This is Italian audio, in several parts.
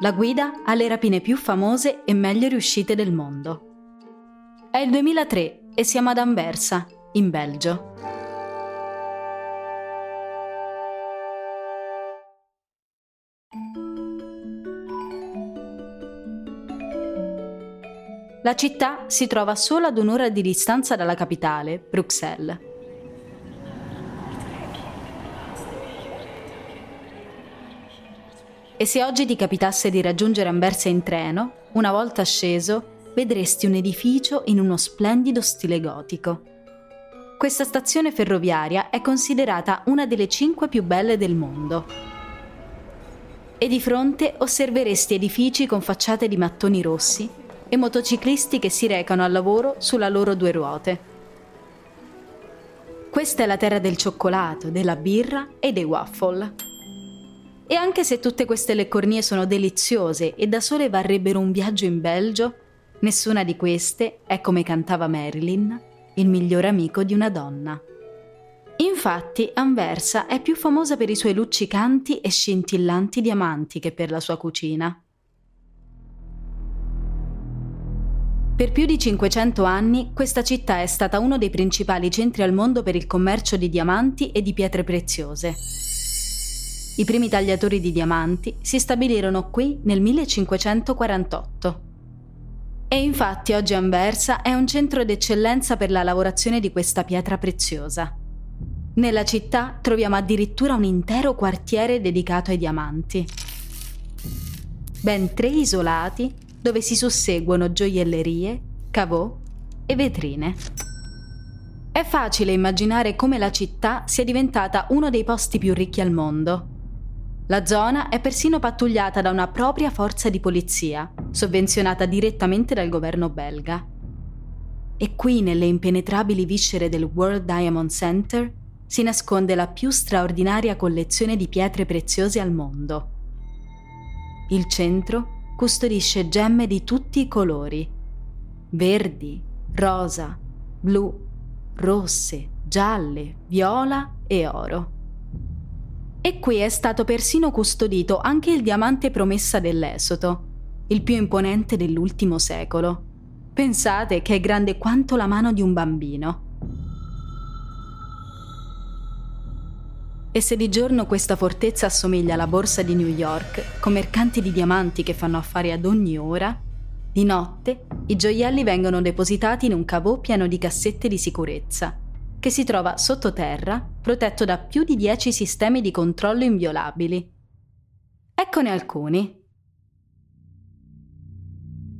la guida alle rapine più famose e meglio riuscite del mondo. È il 2003 e siamo ad Anversa, in Belgio. La città si trova solo ad un'ora di distanza dalla capitale, Bruxelles. E se oggi ti capitasse di raggiungere Anversa in treno, una volta sceso, vedresti un edificio in uno splendido stile gotico. Questa stazione ferroviaria è considerata una delle cinque più belle del mondo. E di fronte osserveresti edifici con facciate di mattoni rossi e motociclisti che si recano al lavoro sulla loro due ruote. Questa è la terra del cioccolato, della birra e dei waffle. E anche se tutte queste leccornie sono deliziose e da sole varrebbero un viaggio in Belgio, nessuna di queste è come cantava Marilyn, il migliore amico di una donna. Infatti, Anversa è più famosa per i suoi luccicanti e scintillanti diamanti che per la sua cucina. Per più di 500 anni questa città è stata uno dei principali centri al mondo per il commercio di diamanti e di pietre preziose. I primi tagliatori di diamanti si stabilirono qui nel 1548. E infatti oggi Anversa è un centro d'eccellenza per la lavorazione di questa pietra preziosa. Nella città troviamo addirittura un intero quartiere dedicato ai diamanti. Ben tre isolati dove si susseguono gioiellerie, cavò e vetrine. È facile immaginare come la città sia diventata uno dei posti più ricchi al mondo. La zona è persino pattugliata da una propria forza di polizia, sovvenzionata direttamente dal governo belga. E qui, nelle impenetrabili viscere del World Diamond Center, si nasconde la più straordinaria collezione di pietre preziose al mondo. Il centro custodisce gemme di tutti i colori, verdi, rosa, blu, rosse, gialle, viola e oro. E qui è stato persino custodito anche il diamante promessa dell'Esoto, il più imponente dell'ultimo secolo. Pensate che è grande quanto la mano di un bambino. E se di giorno questa fortezza assomiglia alla borsa di New York, con mercanti di diamanti che fanno affari ad ogni ora, di notte i gioielli vengono depositati in un cavò pieno di cassette di sicurezza, che si trova sottoterra, protetto da più di 10 sistemi di controllo inviolabili. Eccone alcuni.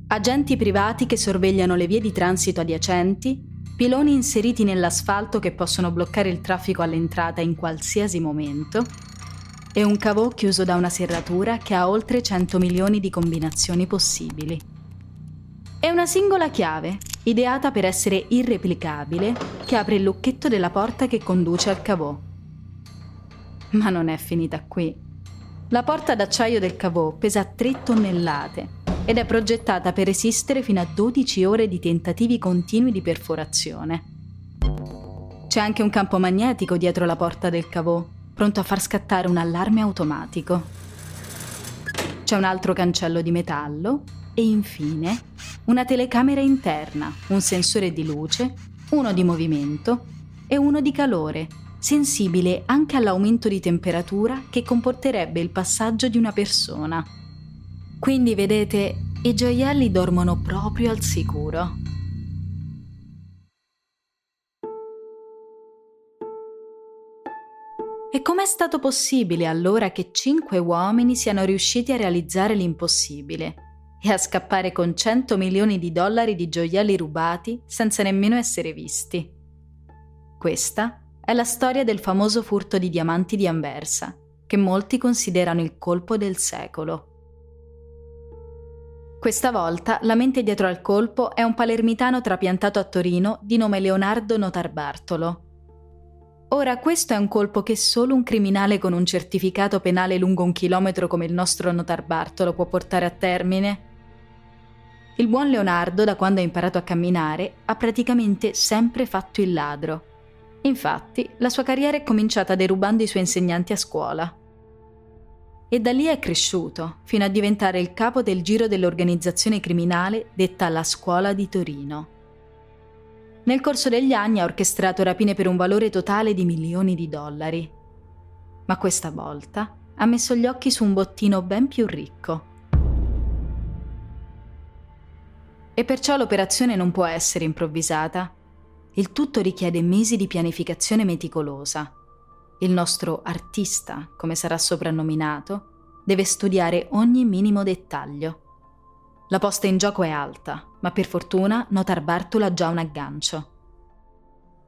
Agenti privati che sorvegliano le vie di transito adiacenti piloni inseriti nell'asfalto che possono bloccare il traffico all'entrata in qualsiasi momento e un cavò chiuso da una serratura che ha oltre 100 milioni di combinazioni possibili. È una singola chiave, ideata per essere irreplicabile, che apre il lucchetto della porta che conduce al cavò. Ma non è finita qui. La porta d'acciaio del cavò pesa 3 tonnellate ed è progettata per resistere fino a 12 ore di tentativi continui di perforazione. C'è anche un campo magnetico dietro la porta del cavò, pronto a far scattare un allarme automatico. C'è un altro cancello di metallo e infine una telecamera interna, un sensore di luce, uno di movimento e uno di calore, sensibile anche all'aumento di temperatura che comporterebbe il passaggio di una persona. Quindi vedete, i gioielli dormono proprio al sicuro. E com'è stato possibile allora che cinque uomini siano riusciti a realizzare l'impossibile e a scappare con 100 milioni di dollari di gioielli rubati senza nemmeno essere visti? Questa è la storia del famoso furto di diamanti di Anversa, che molti considerano il colpo del secolo. Questa volta la mente dietro al colpo è un palermitano trapiantato a Torino di nome Leonardo Notarbartolo Ora, questo è un colpo che solo un criminale con un certificato penale lungo un chilometro come il nostro Notar Bartolo può portare a termine. Il buon Leonardo, da quando ha imparato a camminare, ha praticamente sempre fatto il ladro. Infatti, la sua carriera è cominciata derubando i suoi insegnanti a scuola. E da lì è cresciuto, fino a diventare il capo del giro dell'organizzazione criminale detta la Scuola di Torino. Nel corso degli anni ha orchestrato rapine per un valore totale di milioni di dollari. Ma questa volta ha messo gli occhi su un bottino ben più ricco. E perciò l'operazione non può essere improvvisata. Il tutto richiede mesi di pianificazione meticolosa. Il nostro artista, come sarà soprannominato, deve studiare ogni minimo dettaglio. La posta in gioco è alta, ma per fortuna Notar Bartolo ha già un aggancio.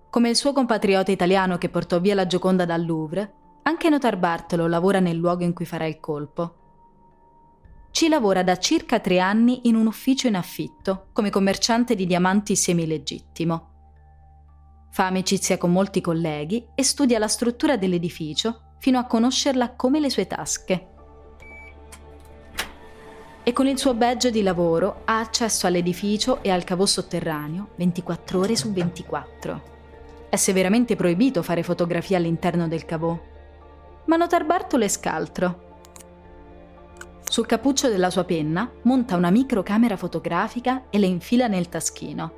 Come il suo compatriota italiano che portò via la Gioconda dal Louvre, anche Notar Bartolo lavora nel luogo in cui farà il colpo. Ci lavora da circa tre anni in un ufficio in affitto, come commerciante di diamanti semilegittimo. Fa amicizia con molti colleghi e studia la struttura dell'edificio fino a conoscerla come le sue tasche e con il suo badge di lavoro ha accesso all'edificio e al cavò sotterraneo 24 ore su 24. È severamente proibito fare fotografie all'interno del cavò, ma Notar Bartolo è scaltro. Sul cappuccio della sua penna monta una microcamera fotografica e le infila nel taschino.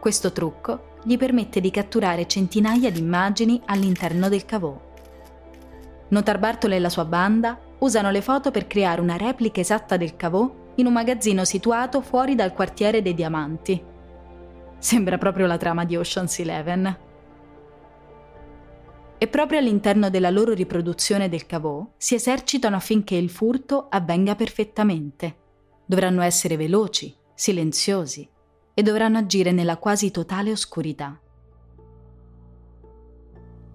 Questo trucco gli permette di catturare centinaia di immagini all'interno del cavò. Notar Bartolo e la sua banda usano le foto per creare una replica esatta del cavò in un magazzino situato fuori dal quartiere dei Diamanti. Sembra proprio la trama di Ocean's Eleven. E proprio all'interno della loro riproduzione del cavò si esercitano affinché il furto avvenga perfettamente. Dovranno essere veloci, silenziosi e dovranno agire nella quasi totale oscurità.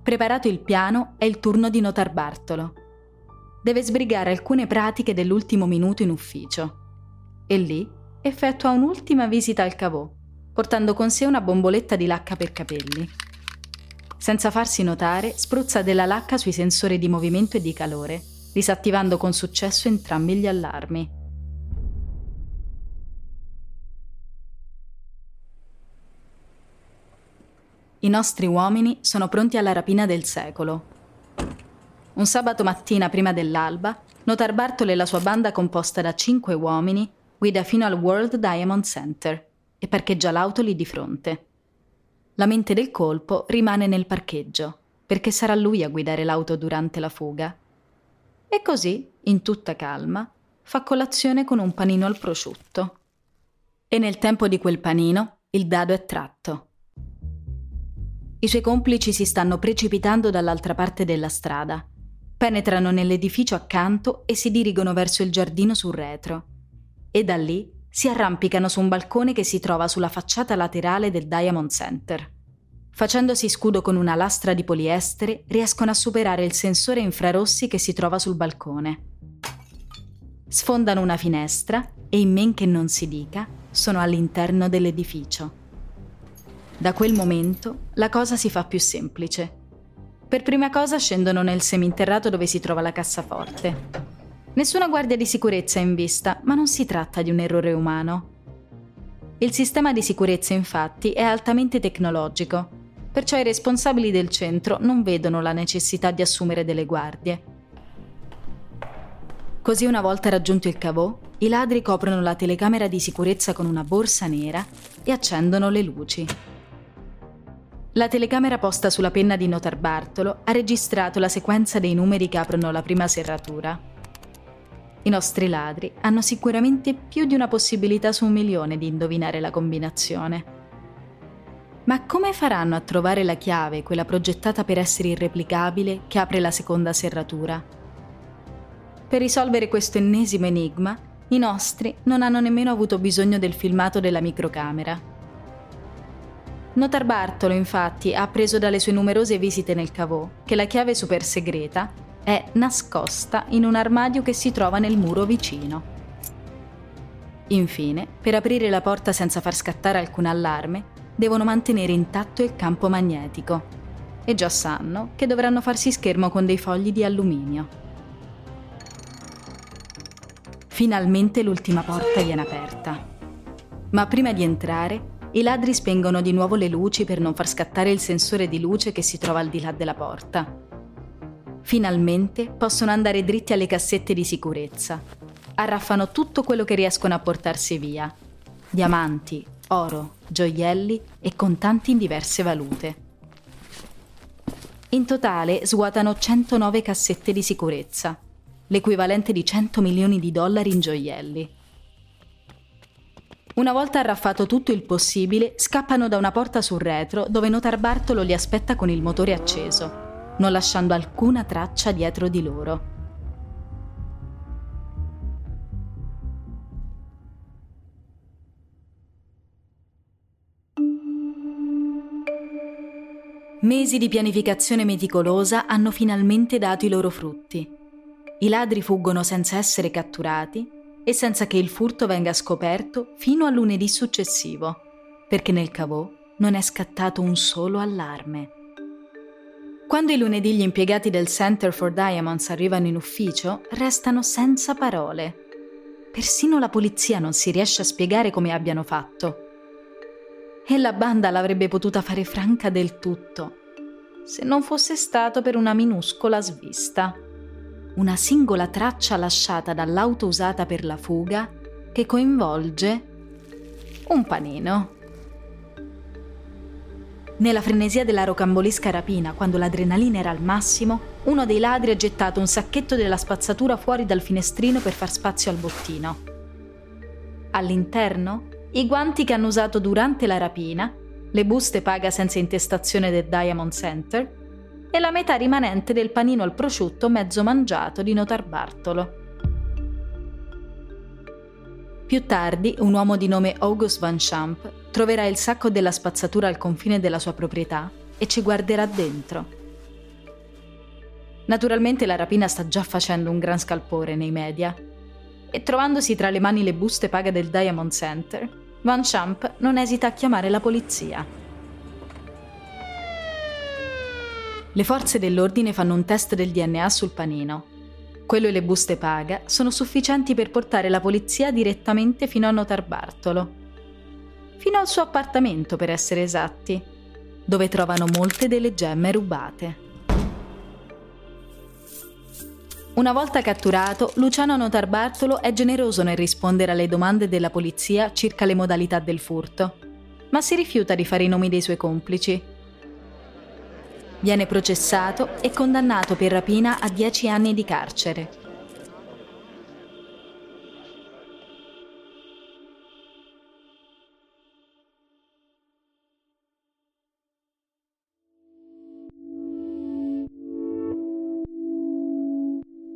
Preparato il piano, è il turno di Notar Bartolo deve sbrigare alcune pratiche dell'ultimo minuto in ufficio. E lì effettua un'ultima visita al cavò, portando con sé una bomboletta di lacca per capelli. Senza farsi notare, spruzza della lacca sui sensori di movimento e di calore, disattivando con successo entrambi gli allarmi. I nostri uomini sono pronti alla rapina del secolo, un sabato mattina prima dell'alba, Notar Bartolo e la sua banda composta da cinque uomini guida fino al World Diamond Center e parcheggia l'auto lì di fronte. La mente del colpo rimane nel parcheggio, perché sarà lui a guidare l'auto durante la fuga. E così, in tutta calma, fa colazione con un panino al prosciutto. E nel tempo di quel panino il dado è tratto. I suoi complici si stanno precipitando dall'altra parte della strada penetrano nell'edificio accanto e si dirigono verso il giardino sul retro. E da lì si arrampicano su un balcone che si trova sulla facciata laterale del Diamond Center. Facendosi scudo con una lastra di poliestere, riescono a superare il sensore infrarossi che si trova sul balcone. Sfondano una finestra e, in men che non si dica, sono all'interno dell'edificio. Da quel momento la cosa si fa più semplice. Per prima cosa scendono nel seminterrato dove si trova la cassaforte. Nessuna guardia di sicurezza è in vista, ma non si tratta di un errore umano. Il sistema di sicurezza infatti è altamente tecnologico, perciò i responsabili del centro non vedono la necessità di assumere delle guardie. Così una volta raggiunto il cavò, i ladri coprono la telecamera di sicurezza con una borsa nera e accendono le luci. La telecamera posta sulla penna di Notarbartolo ha registrato la sequenza dei numeri che aprono la prima serratura. I nostri ladri hanno sicuramente più di una possibilità su un milione di indovinare la combinazione. Ma come faranno a trovare la chiave, quella progettata per essere irreplicabile, che apre la seconda serratura? Per risolvere questo ennesimo enigma, i nostri non hanno nemmeno avuto bisogno del filmato della microcamera. Notar Bartolo, infatti, ha appreso dalle sue numerose visite nel cavò che la chiave super segreta è nascosta in un armadio che si trova nel muro vicino. Infine, per aprire la porta senza far scattare alcun allarme, devono mantenere intatto il campo magnetico e già sanno che dovranno farsi schermo con dei fogli di alluminio. Finalmente l'ultima porta viene aperta. Ma prima di entrare, i ladri spengono di nuovo le luci per non far scattare il sensore di luce che si trova al di là della porta. Finalmente possono andare dritti alle cassette di sicurezza. Arraffano tutto quello che riescono a portarsi via. Diamanti, oro, gioielli e contanti in diverse valute. In totale svuotano 109 cassette di sicurezza, l'equivalente di 100 milioni di dollari in gioielli. Una volta arraffato tutto il possibile, scappano da una porta sul retro dove Notar Bartolo li aspetta con il motore acceso, non lasciando alcuna traccia dietro di loro. Mesi di pianificazione meticolosa hanno finalmente dato i loro frutti. I ladri fuggono senza essere catturati e senza che il furto venga scoperto fino a lunedì successivo, perché nel cavò non è scattato un solo allarme. Quando i lunedì gli impiegati del Center for Diamonds arrivano in ufficio, restano senza parole. Persino la polizia non si riesce a spiegare come abbiano fatto. E la banda l'avrebbe potuta fare franca del tutto, se non fosse stato per una minuscola svista una singola traccia lasciata dall'auto usata per la fuga che coinvolge un panino. Nella frenesia della rocambolesca rapina, quando l'adrenalina era al massimo, uno dei ladri ha gettato un sacchetto della spazzatura fuori dal finestrino per far spazio al bottino. All'interno, i guanti che hanno usato durante la rapina, le buste paga senza intestazione del Diamond Center e la metà rimanente del panino al prosciutto mezzo mangiato di Notar Bartolo. Più tardi, un uomo di nome August Van Champ troverà il sacco della spazzatura al confine della sua proprietà e ci guarderà dentro. Naturalmente la rapina sta già facendo un gran scalpore nei media e trovandosi tra le mani le buste paga del Diamond Center, Van Champ non esita a chiamare la polizia. Le forze dell'ordine fanno un test del DNA sul panino. Quello e le buste paga sono sufficienti per portare la polizia direttamente fino a Notar Bartolo. Fino al suo appartamento, per essere esatti, dove trovano molte delle gemme rubate. Una volta catturato, Luciano Notarbartolo è generoso nel rispondere alle domande della polizia circa le modalità del furto, ma si rifiuta di fare i nomi dei suoi complici Viene processato e condannato per rapina a 10 anni di carcere.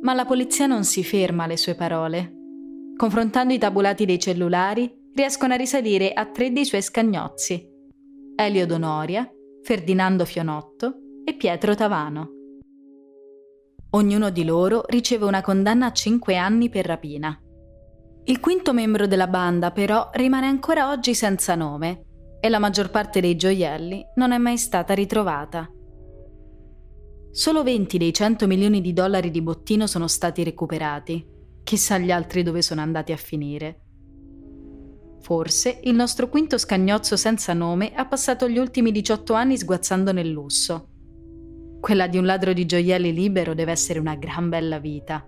Ma la polizia non si ferma alle sue parole. Confrontando i tabulati dei cellulari, riescono a risalire a tre dei suoi scagnozzi. Elio Donoria, Ferdinando Fionotto e Pietro Tavano. Ognuno di loro riceve una condanna a 5 anni per rapina. Il quinto membro della banda però rimane ancora oggi senza nome e la maggior parte dei gioielli non è mai stata ritrovata. Solo 20 dei 100 milioni di dollari di bottino sono stati recuperati. Chissà gli altri dove sono andati a finire. Forse il nostro quinto scagnozzo senza nome ha passato gli ultimi 18 anni sguazzando nel lusso quella di un ladro di gioielli libero deve essere una gran bella vita.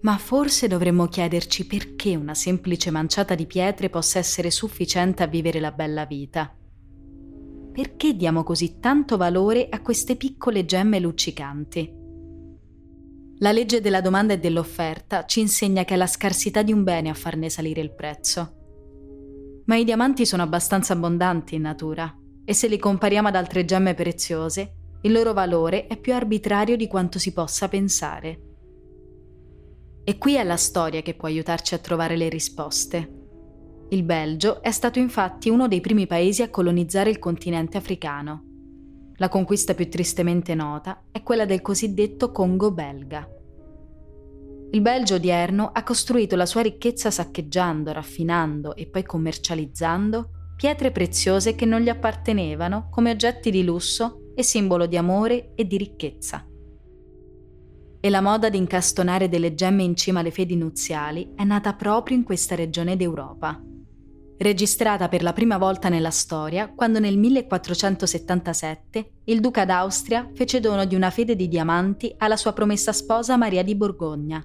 Ma forse dovremmo chiederci perché una semplice manciata di pietre possa essere sufficiente a vivere la bella vita. Perché diamo così tanto valore a queste piccole gemme luccicanti? La legge della domanda e dell'offerta ci insegna che è la scarsità di un bene a farne salire il prezzo. Ma i diamanti sono abbastanza abbondanti in natura e se li compariamo ad altre gemme preziose, il loro valore è più arbitrario di quanto si possa pensare. E qui è la storia che può aiutarci a trovare le risposte. Il Belgio è stato infatti uno dei primi paesi a colonizzare il continente africano. La conquista più tristemente nota è quella del cosiddetto Congo belga. Il Belgio odierno ha costruito la sua ricchezza saccheggiando, raffinando e poi commercializzando pietre preziose che non gli appartenevano come oggetti di lusso e simbolo di amore e di ricchezza e la moda di incastonare delle gemme in cima alle fedi nuziali è nata proprio in questa regione d'Europa. Registrata per la prima volta nella storia quando nel 1477 il duca d'Austria fece dono di una fede di diamanti alla sua promessa sposa Maria di Borgogna.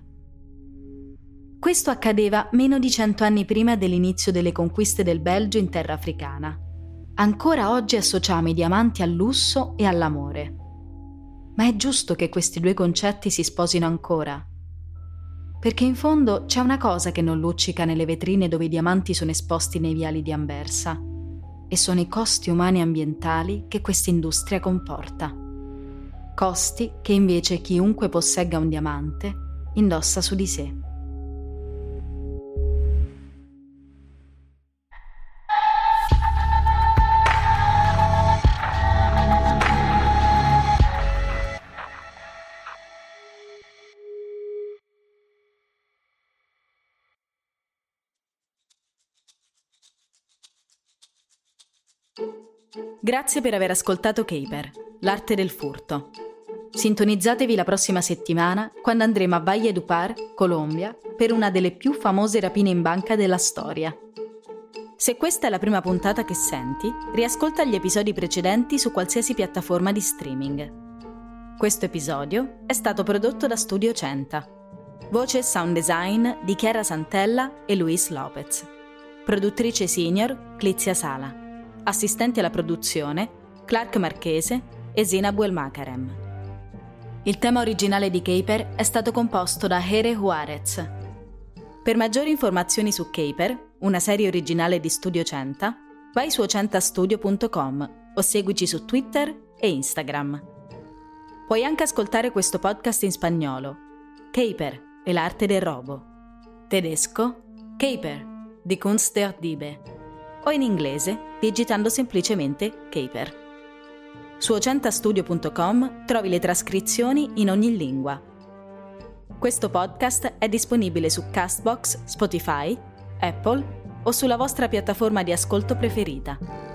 Questo accadeva meno di cento anni prima dell'inizio delle conquiste del Belgio in terra africana. Ancora oggi associamo i diamanti al lusso e all'amore. Ma è giusto che questi due concetti si sposino ancora. Perché in fondo c'è una cosa che non luccica nelle vetrine dove i diamanti sono esposti nei viali di Anversa, e sono i costi umani e ambientali che questa industria comporta. Costi che invece chiunque possegga un diamante indossa su di sé. Grazie per aver ascoltato Caper, l'arte del furto. Sintonizzatevi la prossima settimana quando andremo a Valle du Par, Colombia, per una delle più famose rapine in banca della storia. Se questa è la prima puntata che senti, riascolta gli episodi precedenti su qualsiasi piattaforma di streaming. Questo episodio è stato prodotto da Studio Centa. Voce e sound design di Chiara Santella e Luis Lopez. Produttrice senior Clizia Sala assistenti alla produzione Clark Marchese e Zina Buelmakarem. Il tema originale di Caper è stato composto da Here Juarez. Per maggiori informazioni su Caper, una serie originale di Studio Centa, vai su centastudio.com o seguici su Twitter e Instagram. Puoi anche ascoltare questo podcast in spagnolo, Caper e l'arte del robo, tedesco, Caper, di Kunst der Diebe o in inglese digitando semplicemente Caper. Su ocentastudio.com trovi le trascrizioni in ogni lingua. Questo podcast è disponibile su Castbox, Spotify, Apple o sulla vostra piattaforma di ascolto preferita.